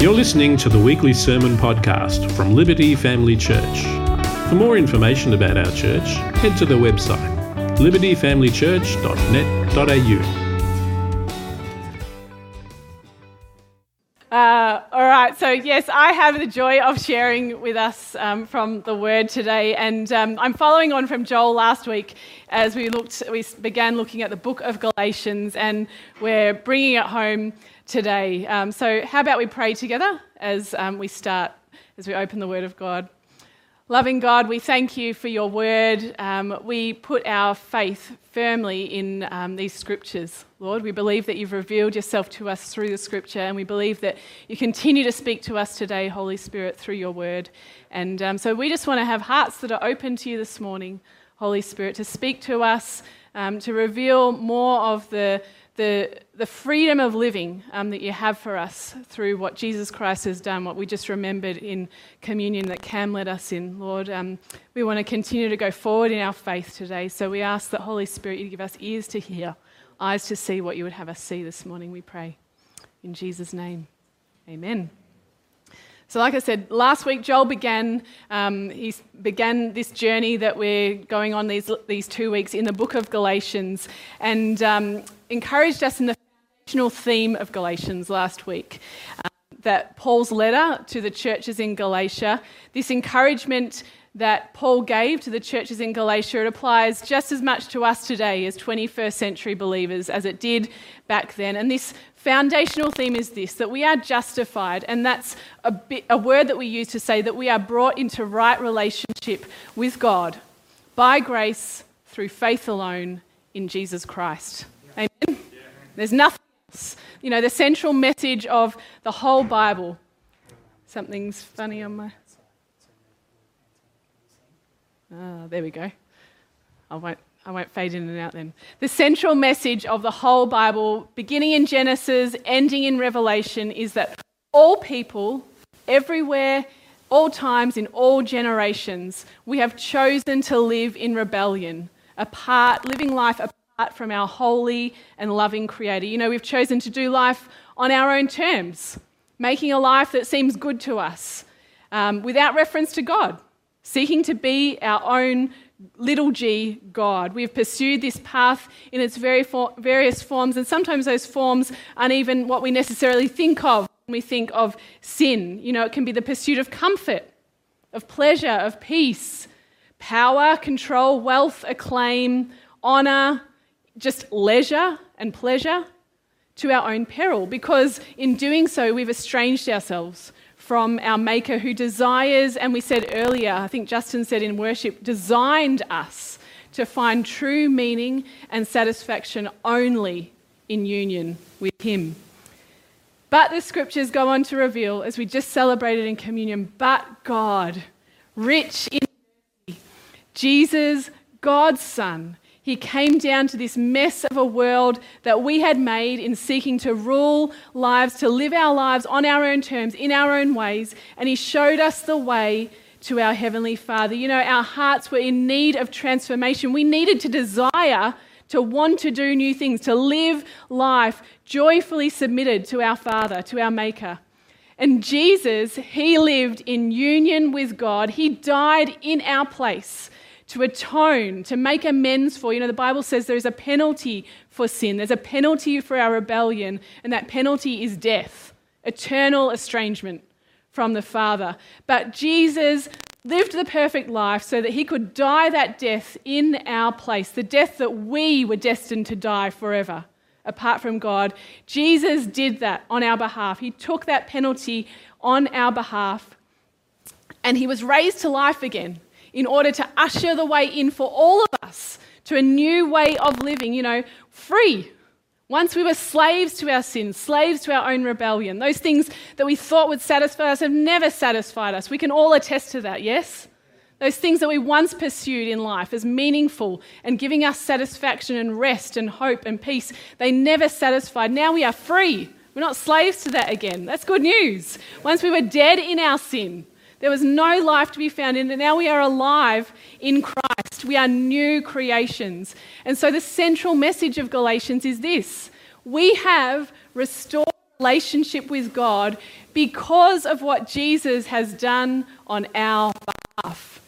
You're listening to the weekly sermon podcast from Liberty Family Church. For more information about our church, head to the website libertyfamilychurch.net.au. Uh, all right, so yes, I have the joy of sharing with us um, from the Word today, and um, I'm following on from Joel last week as we looked, we began looking at the book of Galatians, and we're bringing it home today. Um, so, how about we pray together as um, we start, as we open the Word of God? Loving God, we thank you for your word. Um, we put our faith firmly in um, these scriptures, Lord. We believe that you've revealed yourself to us through the scripture, and we believe that you continue to speak to us today, Holy Spirit, through your word. And um, so we just want to have hearts that are open to you this morning, Holy Spirit, to speak to us, um, to reveal more of the the, the freedom of living um, that you have for us through what Jesus Christ has done, what we just remembered in communion that Cam led us in. Lord, um, we want to continue to go forward in our faith today. So we ask that Holy Spirit, you give us ears to hear, eyes to see what you would have us see this morning, we pray. In Jesus' name, amen. So, like I said, last week Joel began, um, he began this journey that we're going on these, these two weeks in the book of Galatians and um, encouraged us in the foundational theme of Galatians last week. Um, that Paul's letter to the churches in Galatia, this encouragement that Paul gave to the churches in Galatia, it applies just as much to us today as 21st century believers as it did back then. And this foundational theme is this that we are justified, and that's a, bit, a word that we use to say that we are brought into right relationship with God by grace through faith alone in Jesus Christ. Amen. There's nothing else. You know, the central message of the whole Bible. Something's funny on my. Ah, there we go. I won't, I won't fade in and out then. The central message of the whole Bible, beginning in Genesis, ending in Revelation, is that all people, everywhere, all times, in all generations, we have chosen to live in rebellion, apart, living life apart from our holy and loving Creator. You know, we've chosen to do life on our own terms, making a life that seems good to us, um, without reference to God seeking to be our own little g God. We've pursued this path in its very for- various forms, and sometimes those forms aren't even what we necessarily think of when we think of sin. You know, it can be the pursuit of comfort, of pleasure, of peace, power, control, wealth, acclaim, honour, just leisure and pleasure to our own peril, because in doing so, we've estranged ourselves from our Maker who desires, and we said earlier, I think Justin said in worship, designed us to find true meaning and satisfaction only in union with Him. But the scriptures go on to reveal, as we just celebrated in communion, but God, rich in mercy, Jesus, God's Son, he came down to this mess of a world that we had made in seeking to rule lives, to live our lives on our own terms, in our own ways, and He showed us the way to our Heavenly Father. You know, our hearts were in need of transformation. We needed to desire to want to do new things, to live life joyfully submitted to our Father, to our Maker. And Jesus, He lived in union with God, He died in our place to atone, to make amends for. You know, the Bible says there's a penalty for sin, there's a penalty for our rebellion, and that penalty is death, eternal estrangement from the Father. But Jesus lived the perfect life so that he could die that death in our place, the death that we were destined to die forever apart from God. Jesus did that on our behalf. He took that penalty on our behalf and he was raised to life again in order to usher the way in for all of us to a new way of living, you know, free. Once we were slaves to our sins, slaves to our own rebellion. Those things that we thought would satisfy us have never satisfied us. We can all attest to that, yes? Those things that we once pursued in life as meaningful and giving us satisfaction and rest and hope and peace, they never satisfied. Now we are free. We're not slaves to that again. That's good news. Once we were dead in our sin, there was no life to be found in it. Now we are alive in Christ. We are new creations. And so the central message of Galatians is this we have restored relationship with God because of what Jesus has done on our behalf.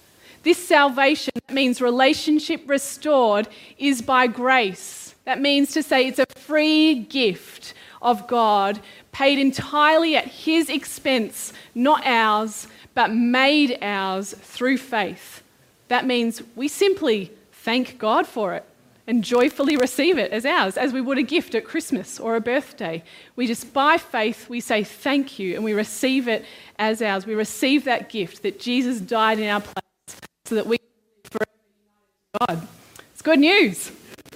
This salvation that means relationship restored is by grace. That means to say it's a free gift of God, paid entirely at His expense, not ours, but made ours through faith. That means we simply thank God for it and joyfully receive it as ours, as we would a gift at Christmas or a birthday. We just, by faith, we say thank you and we receive it as ours. We receive that gift that Jesus died in our place so that we can live forever with God. It's good news.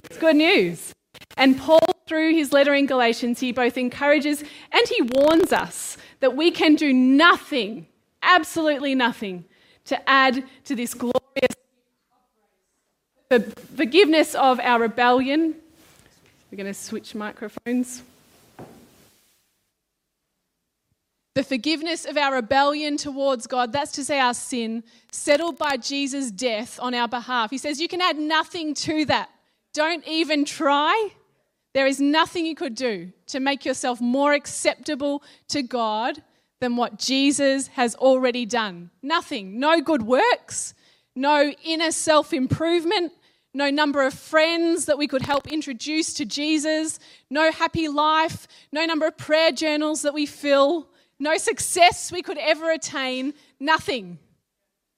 It's good news. And Paul, through his letter in Galatians, he both encourages and he warns us that we can do nothing, absolutely nothing, to add to this glorious forgiveness of our rebellion. We're going to switch microphones. The forgiveness of our rebellion towards God, that's to say our sin, settled by Jesus' death on our behalf. He says you can add nothing to that. Don't even try. There is nothing you could do to make yourself more acceptable to God than what Jesus has already done. Nothing. No good works, no inner self improvement, no number of friends that we could help introduce to Jesus, no happy life, no number of prayer journals that we fill, no success we could ever attain, nothing.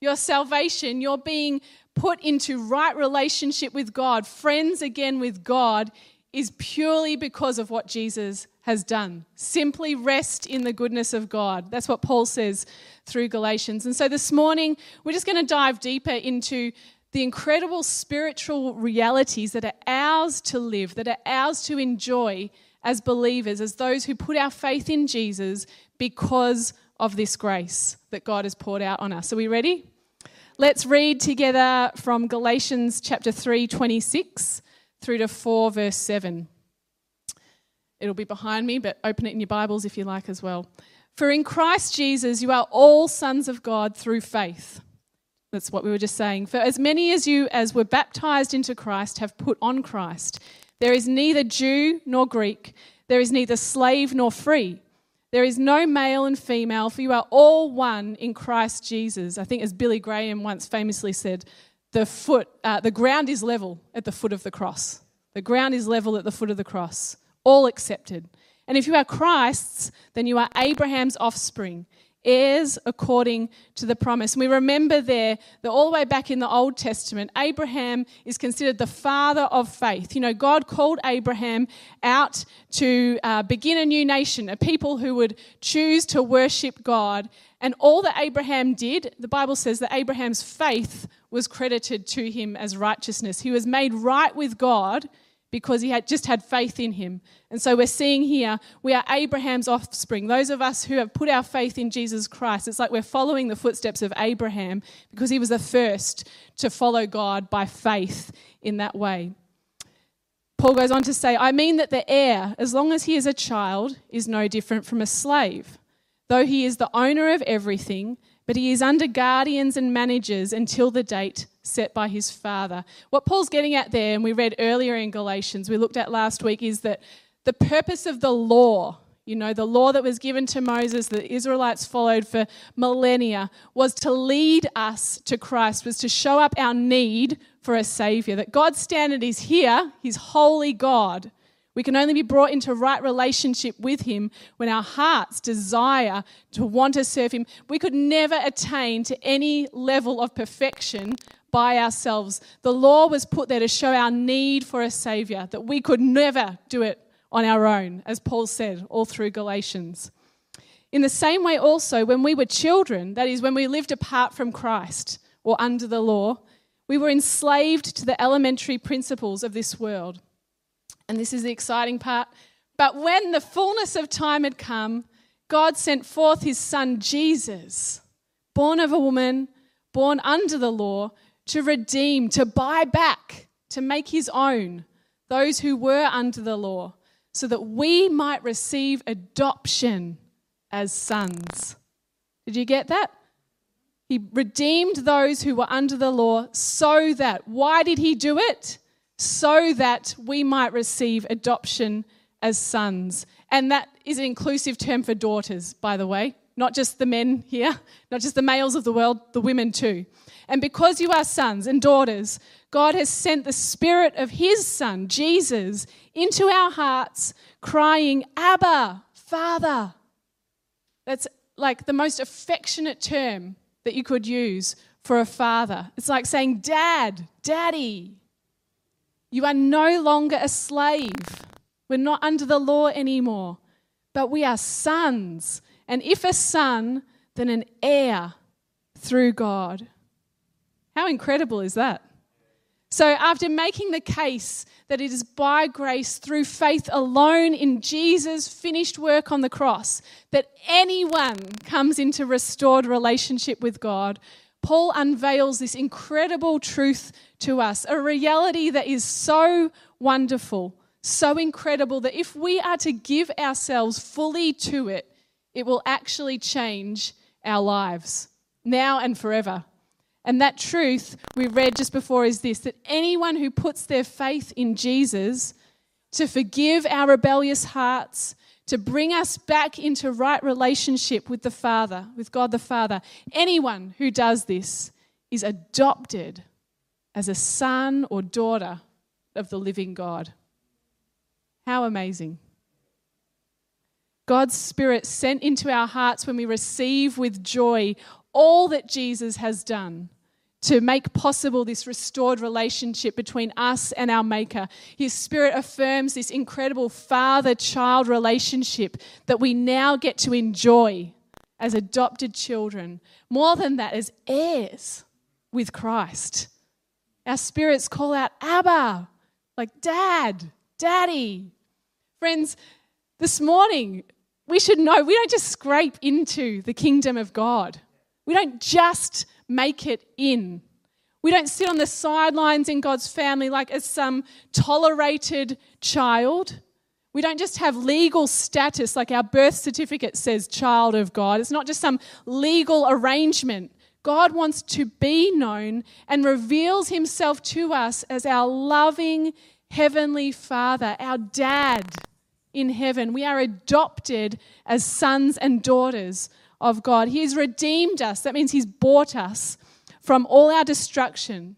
Your salvation, your being put into right relationship with God, friends again with God, is purely because of what Jesus has done. Simply rest in the goodness of God. That's what Paul says through Galatians. And so this morning, we're just going to dive deeper into the incredible spiritual realities that are ours to live, that are ours to enjoy as believers, as those who put our faith in Jesus because of this grace that God has poured out on us. Are we ready? Let's read together from Galatians chapter 3, 26 through to 4, verse 7. It'll be behind me, but open it in your Bibles if you like as well. For in Christ Jesus you are all sons of God through faith. That's what we were just saying. For as many as you as were baptized into Christ have put on Christ. There is neither Jew nor Greek, there is neither slave nor free. There is no male and female, for you are all one in Christ Jesus. I think, as Billy Graham once famously said, the foot, uh, the ground is level at the foot of the cross. The ground is level at the foot of the cross. All accepted. And if you are Christ's, then you are Abraham's offspring heirs according to the promise. And we remember there that all the way back in the Old Testament, Abraham is considered the father of faith. You know, God called Abraham out to uh, begin a new nation, a people who would choose to worship God. And all that Abraham did, the Bible says that Abraham's faith was credited to him as righteousness. He was made right with God because he had just had faith in him. And so we're seeing here we are Abraham's offspring. Those of us who have put our faith in Jesus Christ, it's like we're following the footsteps of Abraham because he was the first to follow God by faith in that way. Paul goes on to say, I mean that the heir, as long as he is a child, is no different from a slave. Though he is the owner of everything, but he is under guardians and managers until the date set by his father. What Paul's getting at there, and we read earlier in Galatians, we looked at last week, is that the purpose of the law, you know, the law that was given to Moses, that the Israelites followed for millennia, was to lead us to Christ, was to show up our need for a Savior. That God's standard is here, He's holy God. We can only be brought into right relationship with Him when our hearts desire to want to serve Him. We could never attain to any level of perfection by ourselves. The law was put there to show our need for a Savior, that we could never do it on our own, as Paul said all through Galatians. In the same way, also, when we were children, that is, when we lived apart from Christ or under the law, we were enslaved to the elementary principles of this world and this is the exciting part. But when the fullness of time had come, God sent forth his son Jesus, born of a woman, born under the law, to redeem, to buy back, to make his own those who were under the law, so that we might receive adoption as sons. Did you get that? He redeemed those who were under the law so that, why did he do it? So that we might receive adoption as sons. And that is an inclusive term for daughters, by the way, not just the men here, not just the males of the world, the women too. And because you are sons and daughters, God has sent the Spirit of His Son, Jesus, into our hearts, crying, Abba, Father. That's like the most affectionate term that you could use for a father. It's like saying, Dad, Daddy. You are no longer a slave. We're not under the law anymore, but we are sons. And if a son, then an heir through God. How incredible is that? So, after making the case that it is by grace through faith alone in Jesus' finished work on the cross that anyone comes into restored relationship with God, Paul unveils this incredible truth to us, a reality that is so wonderful, so incredible that if we are to give ourselves fully to it, it will actually change our lives now and forever. And that truth we read just before is this that anyone who puts their faith in Jesus to forgive our rebellious hearts, to bring us back into right relationship with the Father, with God the Father, anyone who does this is adopted as a son or daughter of the living God. How amazing. God's Spirit sent into our hearts when we receive with joy all that Jesus has done to make possible this restored relationship between us and our Maker. His Spirit affirms this incredible father child relationship that we now get to enjoy as adopted children. More than that, as heirs with Christ. Our spirits call out, Abba, like Dad, Daddy. Friends, this morning, we should know we don't just scrape into the kingdom of God. We don't just make it in. We don't sit on the sidelines in God's family like as some tolerated child. We don't just have legal status like our birth certificate says child of God. It's not just some legal arrangement. God wants to be known and reveals himself to us as our loving heavenly Father, our dad in heaven. We are adopted as sons and daughters of God. He has redeemed us. That means He's bought us from all our destruction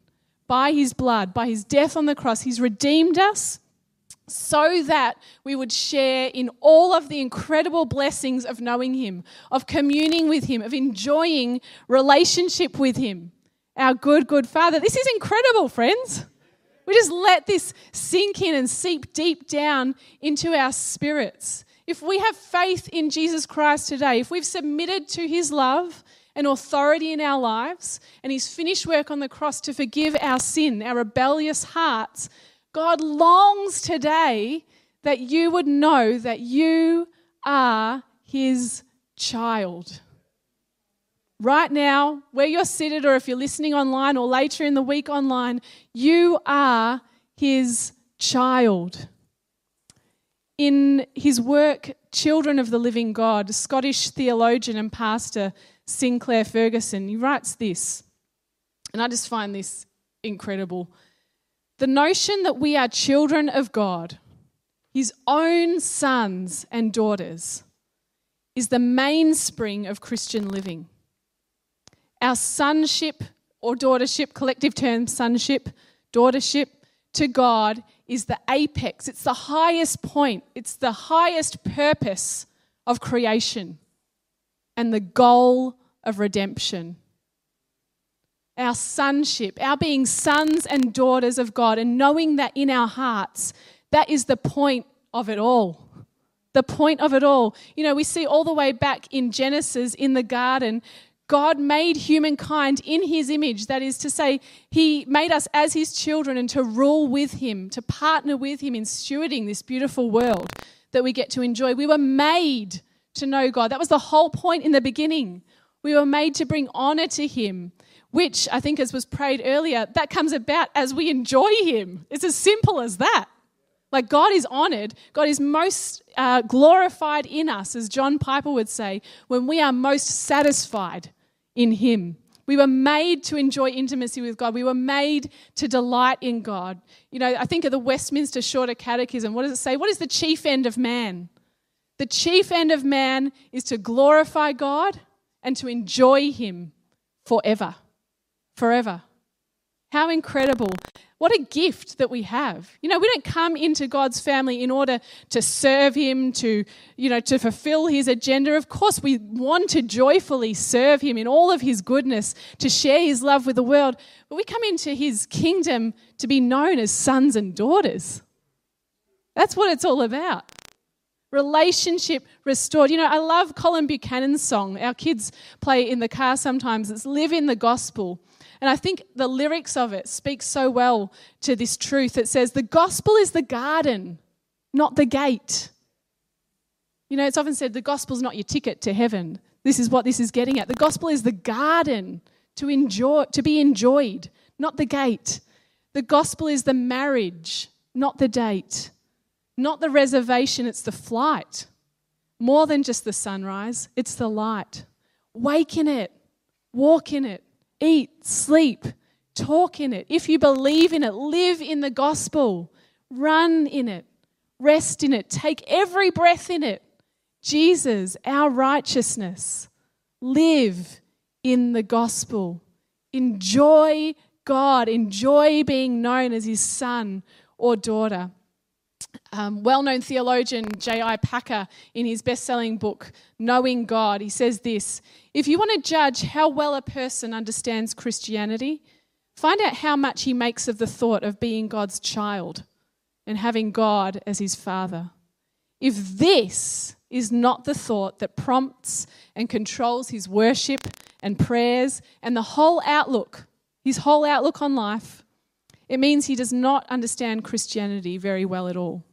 by His blood, by His death on the cross. He's redeemed us so that we would share in all of the incredible blessings of knowing Him, of communing with Him, of enjoying relationship with Him, our good, good Father. This is incredible, friends. We just let this sink in and seep deep down into our spirits. If we have faith in Jesus Christ today, if we've submitted to his love and authority in our lives and his finished work on the cross to forgive our sin, our rebellious hearts, God longs today that you would know that you are his child. Right now, where you're seated, or if you're listening online or later in the week online, you are his child in his work, Children of the Living God, Scottish theologian and pastor Sinclair Ferguson, he writes this, and I just find this incredible. The notion that we are children of God, his own sons and daughters, is the mainspring of Christian living. Our sonship or daughtership, collective term sonship, daughtership to God is the apex, it's the highest point, it's the highest purpose of creation and the goal of redemption. Our sonship, our being sons and daughters of God, and knowing that in our hearts, that is the point of it all. The point of it all. You know, we see all the way back in Genesis in the garden, God made humankind in his image. That is to say, he made us as his children and to rule with him, to partner with him in stewarding this beautiful world that we get to enjoy. We were made to know God. That was the whole point in the beginning. We were made to bring honor to him, which I think, as was prayed earlier, that comes about as we enjoy him. It's as simple as that. Like God is honored, God is most uh, glorified in us, as John Piper would say, when we are most satisfied in Him. We were made to enjoy intimacy with God. We were made to delight in God. You know, I think of the Westminster Shorter Catechism. What does it say? What is the chief end of man? The chief end of man is to glorify God and to enjoy Him forever. Forever. How incredible. What a gift that we have. You know, we don't come into God's family in order to serve Him, to, you know, to fulfill His agenda. Of course, we want to joyfully serve Him in all of His goodness, to share His love with the world. But we come into His kingdom to be known as sons and daughters. That's what it's all about. Relationship restored. You know, I love Colin Buchanan's song. Our kids play in the car sometimes. It's Live in the Gospel. And I think the lyrics of it speak so well to this truth. It says, The gospel is the garden, not the gate. You know, it's often said the gospel's not your ticket to heaven. This is what this is getting at. The gospel is the garden to enjoy, to be enjoyed, not the gate. The gospel is the marriage, not the date. Not the reservation, it's the flight. More than just the sunrise, it's the light. Wake in it, walk in it, eat, sleep, talk in it. If you believe in it, live in the gospel, run in it, rest in it, take every breath in it. Jesus, our righteousness, live in the gospel. Enjoy God, enjoy being known as his son or daughter. Um, well known theologian J.I. Packer, in his best selling book, Knowing God, he says this If you want to judge how well a person understands Christianity, find out how much he makes of the thought of being God's child and having God as his father. If this is not the thought that prompts and controls his worship and prayers and the whole outlook, his whole outlook on life, it means he does not understand Christianity very well at all.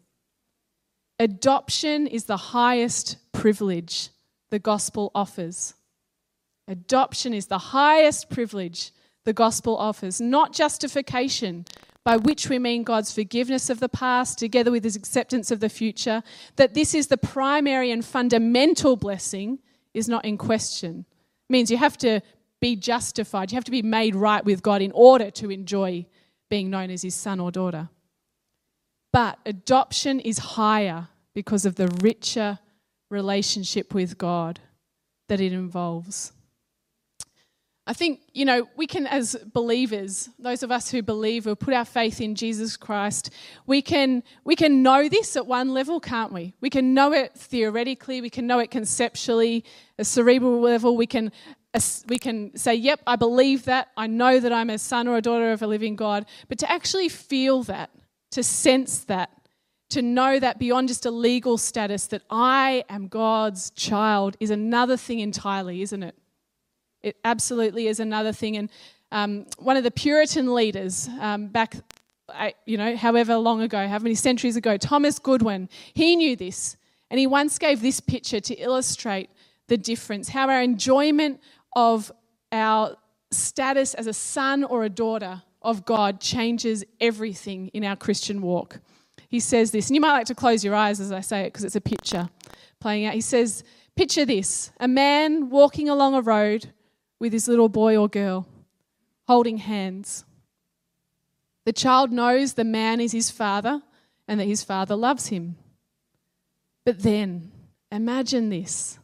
Adoption is the highest privilege the gospel offers. Adoption is the highest privilege the gospel offers, not justification, by which we mean God's forgiveness of the past together with his acceptance of the future, that this is the primary and fundamental blessing is not in question. It means you have to be justified, you have to be made right with God in order to enjoy being known as his son or daughter. But adoption is higher because of the richer relationship with God that it involves. I think, you know, we can, as believers, those of us who believe or put our faith in Jesus Christ, we can, we can know this at one level, can't we? We can know it theoretically, we can know it conceptually, a cerebral level, we can we can say, Yep, I believe that. I know that I'm a son or a daughter of a living God. But to actually feel that, to sense that, to know that beyond just a legal status, that I am God's child is another thing entirely, isn't it? It absolutely is another thing. And um, one of the Puritan leaders um, back, you know, however long ago, how many centuries ago, Thomas Goodwin, he knew this. And he once gave this picture to illustrate the difference, how our enjoyment of our status as a son or a daughter of God changes everything in our Christian walk. He says this, and you might like to close your eyes as I say it because it's a picture playing out. He says, Picture this a man walking along a road with his little boy or girl, holding hands. The child knows the man is his father and that his father loves him. But then, imagine this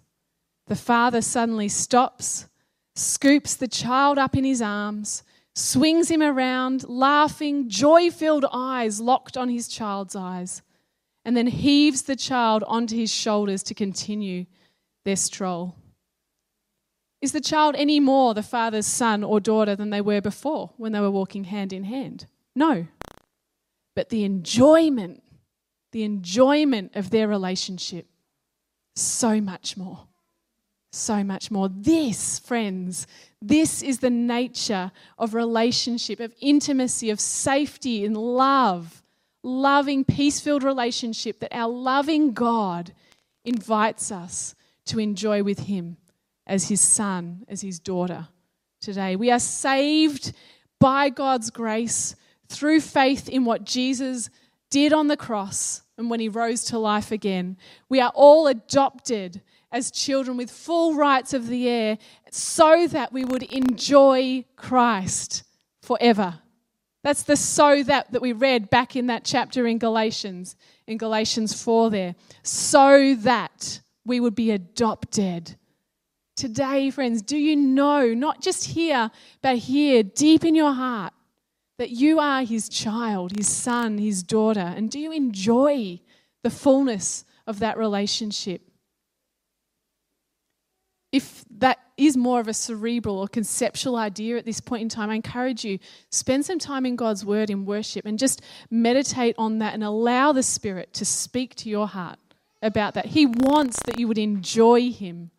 the father suddenly stops scoops the child up in his arms, swings him around, laughing, joy filled eyes locked on his child's eyes, and then heaves the child onto his shoulders to continue their stroll. Is the child any more the father's son or daughter than they were before when they were walking hand in hand? No. But the enjoyment, the enjoyment of their relationship, so much more so much more. This, friends, this is the nature of relationship, of intimacy, of safety and love, loving, peace filled relationship that our loving God invites us to enjoy with Him as His son, as His daughter today. We are saved by God's grace through faith in what Jesus did on the cross and when He rose to life again. We are all adopted as children with full rights of the heir so that we would enjoy Christ forever. That's the so that that we read back in that chapter in Galatians, in Galatians 4 there. So that we would be adopted. Today, friends, do you know, not just here, but here, deep in your heart, that you are his child, his son, his daughter? And do you enjoy the fullness of that relationship? If that is more of a cerebral or conceptual idea at this point in time, I encourage you spend some time in God's word in worship and just meditate on that and allow the Spirit to speak to your heart about that. He wants that you would enjoy him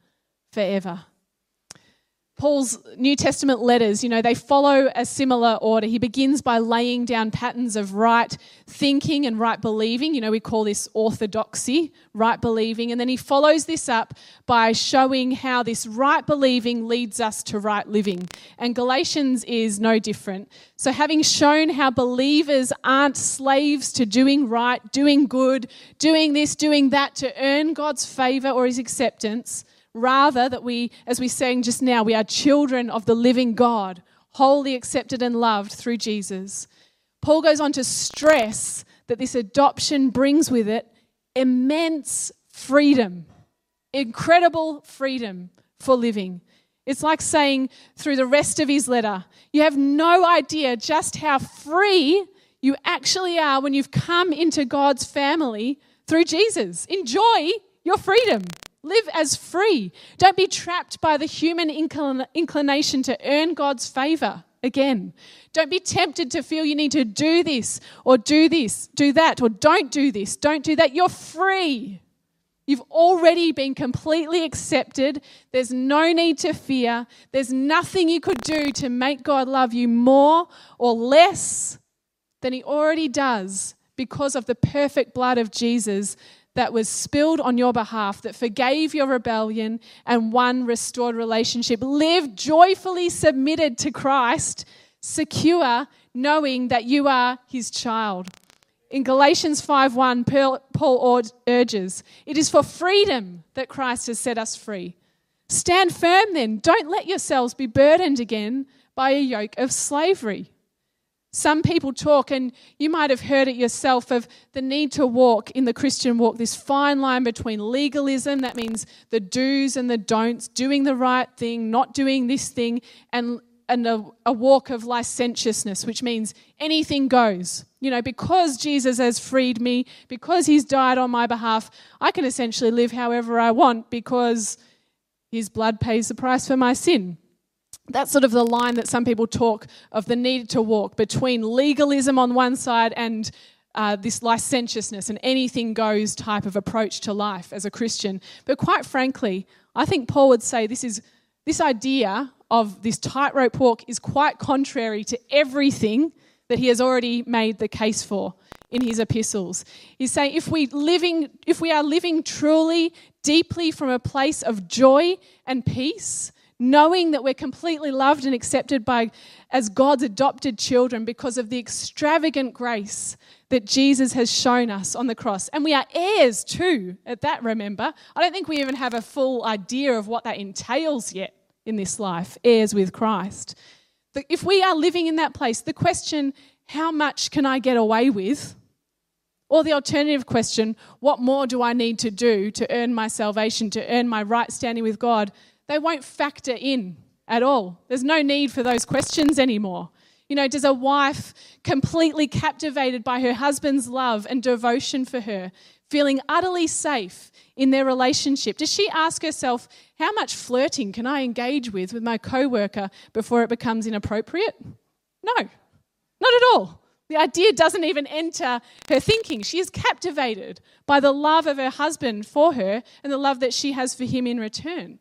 forever. Paul's New Testament letters, you know, they follow a similar order. He begins by laying down patterns of right thinking and right believing. You know, we call this orthodoxy, right believing. And then he follows this up by showing how this right believing leads us to right living. And Galatians is no different. So, having shown how believers aren't slaves to doing right, doing good, doing this, doing that to earn God's favor or his acceptance Rather, that we, as we sang just now, we are children of the living God, wholly accepted and loved through Jesus. Paul goes on to stress that this adoption brings with it immense freedom, incredible freedom for living. It's like saying through the rest of his letter, you have no idea just how free you actually are when you've come into God's family through Jesus. Enjoy your freedom. Live as free. Don't be trapped by the human inclination to earn God's favor again. Don't be tempted to feel you need to do this or do this, do that, or don't do this, don't do that. You're free. You've already been completely accepted. There's no need to fear. There's nothing you could do to make God love you more or less than He already does because of the perfect blood of Jesus that was spilled on your behalf, that forgave your rebellion and won restored relationship. Live joyfully submitted to Christ, secure, knowing that you are his child. In Galatians 5:1, Paul urges, "It is for freedom that Christ has set us free. Stand firm then. Don't let yourselves be burdened again by a yoke of slavery." Some people talk, and you might have heard it yourself, of the need to walk in the Christian walk, this fine line between legalism, that means the do's and the don'ts, doing the right thing, not doing this thing, and, and a, a walk of licentiousness, which means anything goes. You know, because Jesus has freed me, because he's died on my behalf, I can essentially live however I want because his blood pays the price for my sin. That's sort of the line that some people talk of the need to walk between legalism on one side and uh, this licentiousness and anything goes type of approach to life as a Christian. But quite frankly, I think Paul would say this is this idea of this tightrope walk is quite contrary to everything that he has already made the case for in his epistles. He's saying if we living if we are living truly deeply from a place of joy and peace, knowing that we're completely loved and accepted by as God's adopted children because of the extravagant grace that Jesus has shown us on the cross. And we are heirs too, at that, remember. I don't think we even have a full idea of what that entails yet in this life, heirs with Christ. If we are living in that place, the question, how much can I get away with? Or the alternative question, what more do I need to do to earn my salvation, to earn my right standing with God? They won't factor in at all. There's no need for those questions anymore. You know, does a wife completely captivated by her husband's love and devotion for her, feeling utterly safe in their relationship, does she ask herself, how much flirting can I engage with with my coworker before it becomes inappropriate? No, not at all. The idea doesn't even enter her thinking. She is captivated by the love of her husband for her and the love that she has for him in return.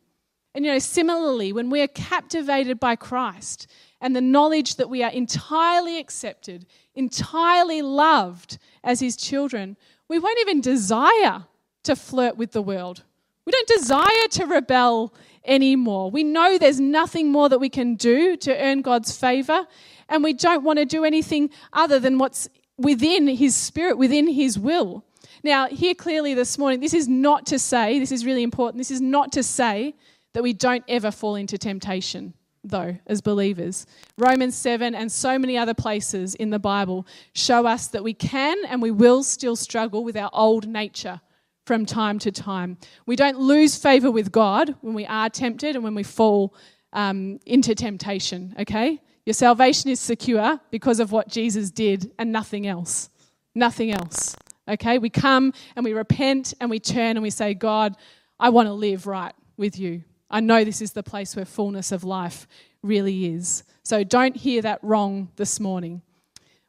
And you know, similarly, when we are captivated by Christ and the knowledge that we are entirely accepted, entirely loved as his children, we won't even desire to flirt with the world. We don't desire to rebel anymore. We know there's nothing more that we can do to earn God's favor, and we don't want to do anything other than what's within his spirit, within his will. Now, here clearly this morning, this is not to say, this is really important, this is not to say that we don't ever fall into temptation, though, as believers. Romans 7 and so many other places in the Bible show us that we can and we will still struggle with our old nature from time to time. We don't lose favor with God when we are tempted and when we fall um, into temptation, okay? Your salvation is secure because of what Jesus did and nothing else. Nothing else, okay? We come and we repent and we turn and we say, God, I want to live right with you. I know this is the place where fullness of life really is. So don't hear that wrong this morning.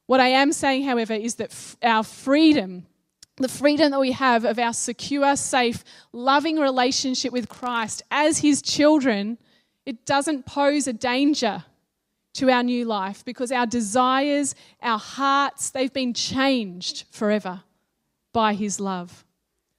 What I am saying, however, is that f- our freedom, the freedom that we have of our secure, safe, loving relationship with Christ as his children, it doesn't pose a danger to our new life because our desires, our hearts, they've been changed forever by his love.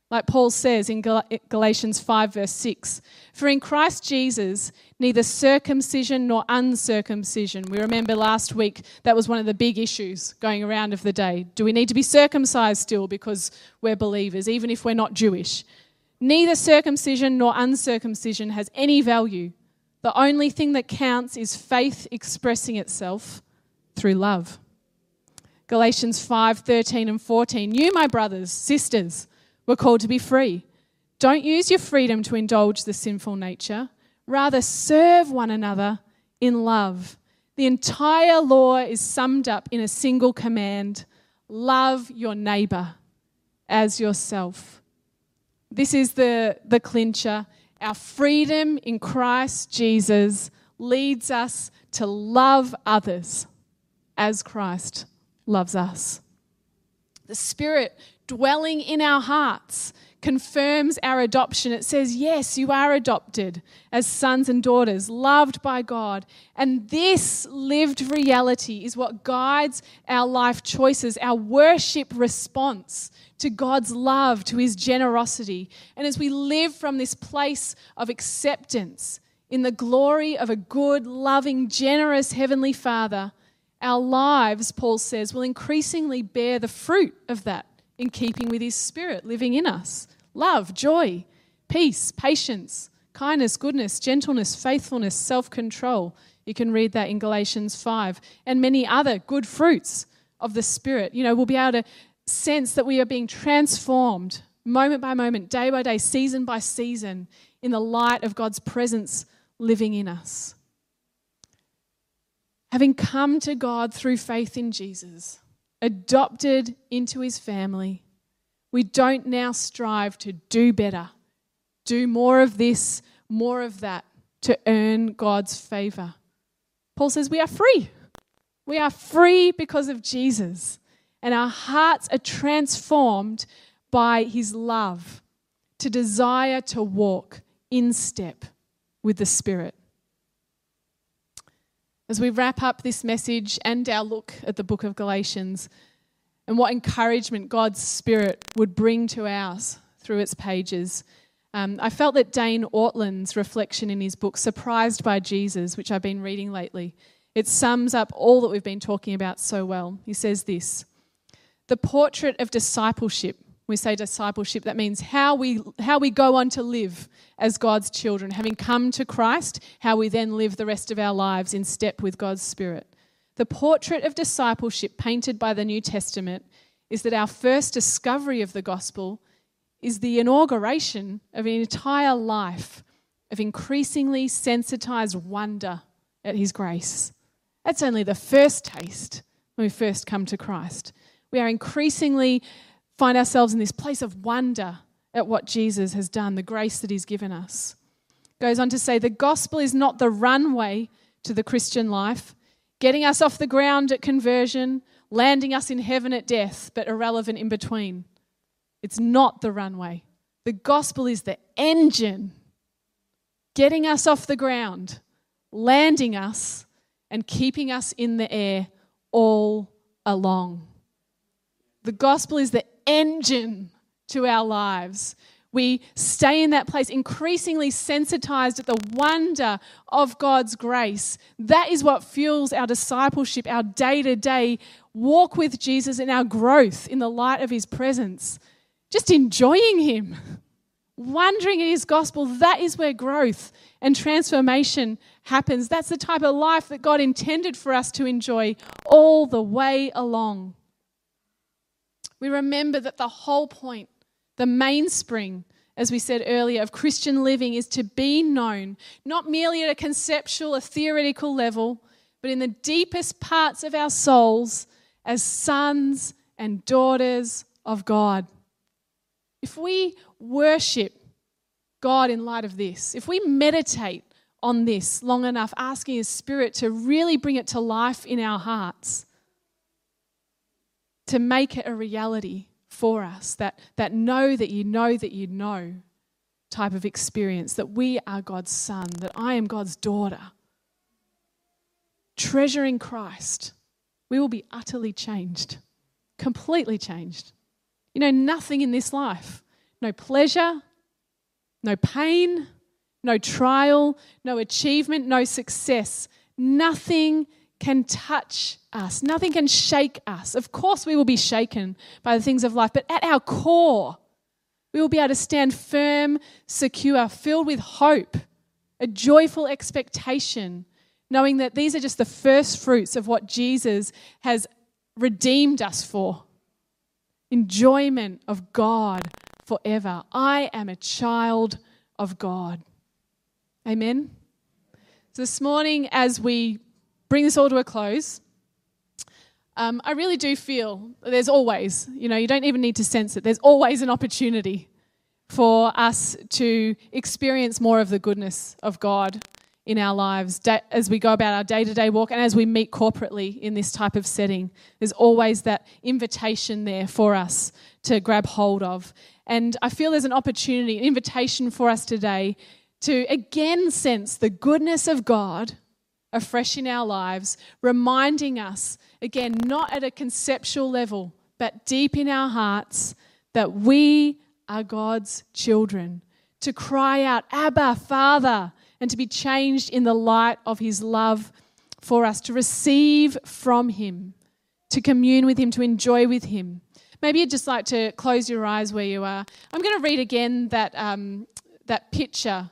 Like Paul says in Galatians 5, verse 6 For in Christ Jesus, neither circumcision nor uncircumcision. We remember last week that was one of the big issues going around of the day. Do we need to be circumcised still because we're believers, even if we're not Jewish? Neither circumcision nor uncircumcision has any value. The only thing that counts is faith expressing itself through love. Galatians 5 13 and 14. You, my brothers, sisters, we're called to be free. Don't use your freedom to indulge the sinful nature. Rather, serve one another in love. The entire law is summed up in a single command love your neighbor as yourself. This is the, the clincher. Our freedom in Christ Jesus leads us to love others as Christ loves us. The Spirit dwelling in our hearts confirms our adoption. It says, Yes, you are adopted as sons and daughters, loved by God. And this lived reality is what guides our life choices, our worship response to God's love, to his generosity. And as we live from this place of acceptance in the glory of a good, loving, generous Heavenly Father, our lives, Paul says, will increasingly bear the fruit of that in keeping with His Spirit living in us love, joy, peace, patience, kindness, goodness, gentleness, faithfulness, self control. You can read that in Galatians 5 and many other good fruits of the Spirit. You know, we'll be able to sense that we are being transformed moment by moment, day by day, season by season in the light of God's presence living in us. Having come to God through faith in Jesus, adopted into his family, we don't now strive to do better, do more of this, more of that to earn God's favor. Paul says we are free. We are free because of Jesus, and our hearts are transformed by his love to desire to walk in step with the Spirit. As we wrap up this message and our look at the book of Galatians, and what encouragement God's Spirit would bring to ours through its pages. Um, I felt that Dane Ortlund's reflection in his book, Surprised by Jesus, which I've been reading lately, it sums up all that we've been talking about so well. He says this The portrait of discipleship we say discipleship, that means how we, how we go on to live as God's children. Having come to Christ, how we then live the rest of our lives in step with God's Spirit. The portrait of discipleship painted by the New Testament is that our first discovery of the gospel is the inauguration of an entire life of increasingly sensitized wonder at His grace. That's only the first taste when we first come to Christ. We are increasingly find ourselves in this place of wonder at what Jesus has done, the grace that He's given us. Goes on to say the gospel is not the runway to the Christian life, getting us off the ground at conversion, landing us in heaven at death, but irrelevant in between. It's not the runway. The gospel is the engine getting us off the ground, landing us, and keeping us in the air all along. The gospel is the engine to our lives. We stay in that place, increasingly sensitized at the wonder of God's grace. That is what fuels our discipleship, our day to day walk with Jesus, and our growth in the light of his presence. Just enjoying him, wondering at his gospel. That is where growth and transformation happens. That's the type of life that God intended for us to enjoy all the way along we remember that the whole point The mainspring, as we said earlier, of Christian living is to be known, not merely at a conceptual, a theoretical level, but in the deepest parts of our souls as sons and daughters of God. If we worship God in light of this, if we meditate on this long enough, asking His Spirit to really bring it to life in our hearts, to make it a reality for us, that, that know that you know that you know type of experience, that we are God's son, that I am God's daughter. Treasuring Christ, we will be utterly changed, completely changed. You know, nothing in this life, no pleasure, no pain, no trial, no achievement, no success, nothing can touch us. Nothing can shake us. Of course, we will be shaken by the things of life, but at our core, we will be able to stand firm, secure, filled with hope, a joyful expectation, knowing that these are just the first fruits of what Jesus has redeemed us for. Enjoyment of God forever. I am a child of God. Amen. So this morning, as we bring this all to a close, um, I really do feel there's always, you know, you don't even need to sense it, there's always an opportunity for us to experience more of the goodness of God in our lives as we go about our day to day walk and as we meet corporately in this type of setting. There's always that invitation there for us to grab hold of. And I feel there's an opportunity, an invitation for us today to again sense the goodness of God afresh in our lives, reminding us, again, not at a conceptual level, but deep in our hearts, that we are God's children. To cry out, Abba, Father, and to be changed in the light of His love for us, to receive from Him, to commune with Him, to enjoy with Him. Maybe you'd just like to close your eyes where you are. I'm going to read again that, um, that picture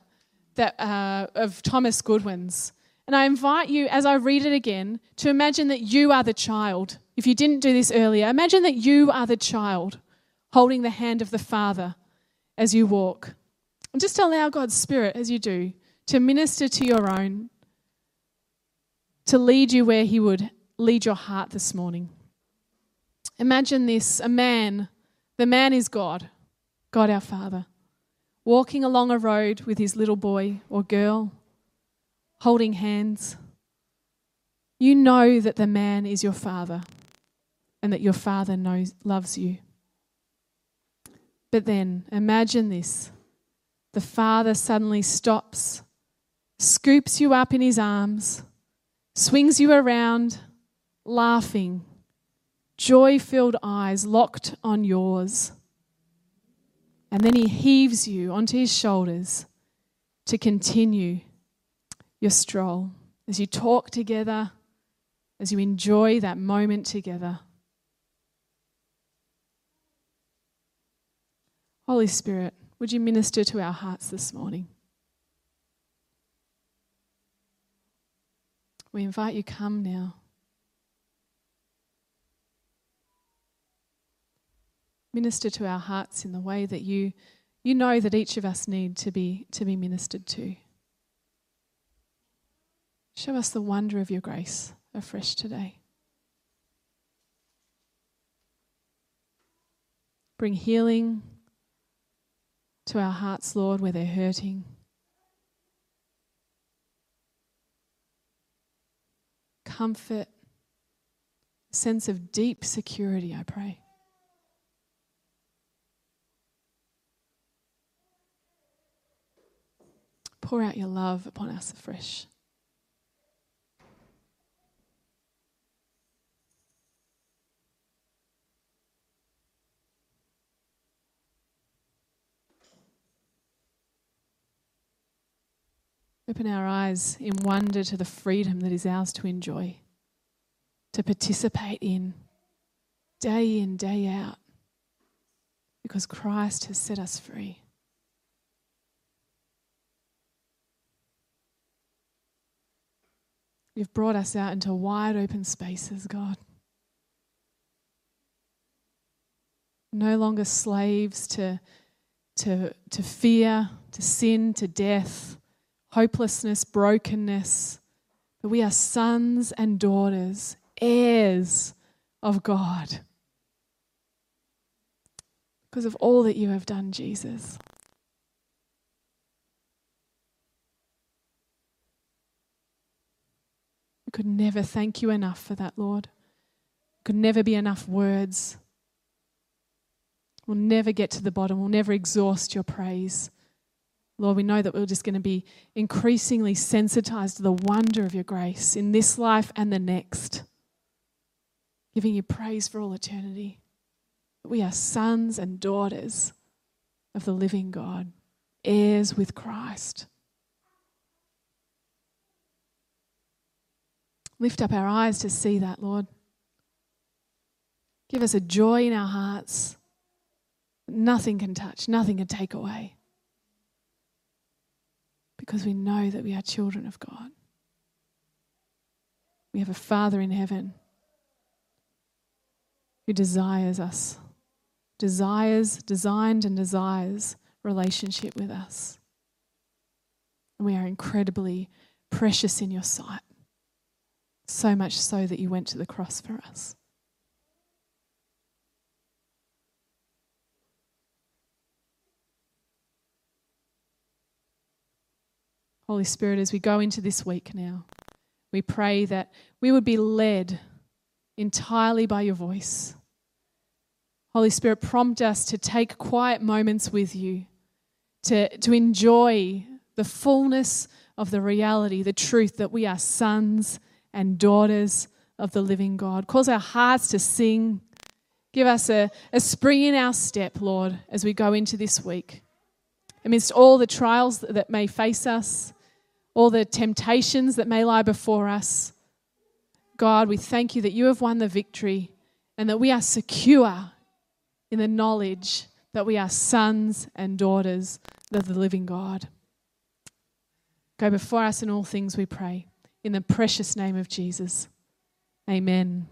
that, uh, of Thomas Goodwin's. And I invite you, as I read it again, to imagine that you are the child. If you didn't do this earlier, imagine that you are the child holding the hand of the Father as you walk. And just allow God's Spirit, as you do, to minister to your own, to lead you where He would lead your heart this morning. Imagine this a man, the man is God, God our Father, walking along a road with his little boy or girl holding hands, you know that the man is your father and that your father knows, loves you. But then imagine this the father suddenly stops, scoops you up in his arms, swings you around, laughing, joy filled eyes locked on yours. And then he heaves you onto his shoulders to continue your stroll, as you talk together, as you enjoy that moment together. Holy Spirit, would you minister to our hearts this morning? We invite you, come now. Minister to our hearts in the way that you, you know that each of us need to be, to be ministered to. Show us the wonder of your grace afresh today. Bring healing to our hearts, Lord, where they're hurting. Comfort, sense of deep security, I pray. Pour out your love upon us afresh. Open our eyes in wonder to the freedom that is ours to enjoy, to participate in day in, day out, because Christ has set us free. You've brought us out into wide open spaces, God. no longer slaves to, to, to fear, to sin, to death, hopelessness, brokenness, but we are sons and daughters, heirs of God. Because of all that you have done, Jesus. We could never thank you enough for that, Lord. Could never be enough words. We'll never get to the bottom. We'll never exhaust your praise. Lord, we know that we're just going to be increasingly sensitized to the wonder of your grace in this life and the next, giving you praise for all eternity. We are sons and daughters of the living God, heirs with Christ. Lift up our eyes to see that, Lord. Give us a joy in our hearts nothing can touch, nothing can take away. Because we know that we are children of God. We have a Father in heaven who desires us, desires, designed, and desires relationship with us. And we are incredibly precious in your sight, so much so that you went to the cross for us. Holy Spirit, as we go into this week now, we pray that we would be led entirely by your voice. Holy Spirit, prompt us to take quiet moments with you, to, to enjoy the fullness of the reality, the truth that we are sons and daughters of the living God. Cause our hearts to sing. Give us a, a spring in our step, Lord, as we go into this week amidst all the trials that may face us, all the temptations that may lie before us. God, we thank you that you have won the victory and that we are secure in the knowledge that we are sons and daughters of the living God. Go before us in all things, we pray. In the precious name of Jesus. Amen.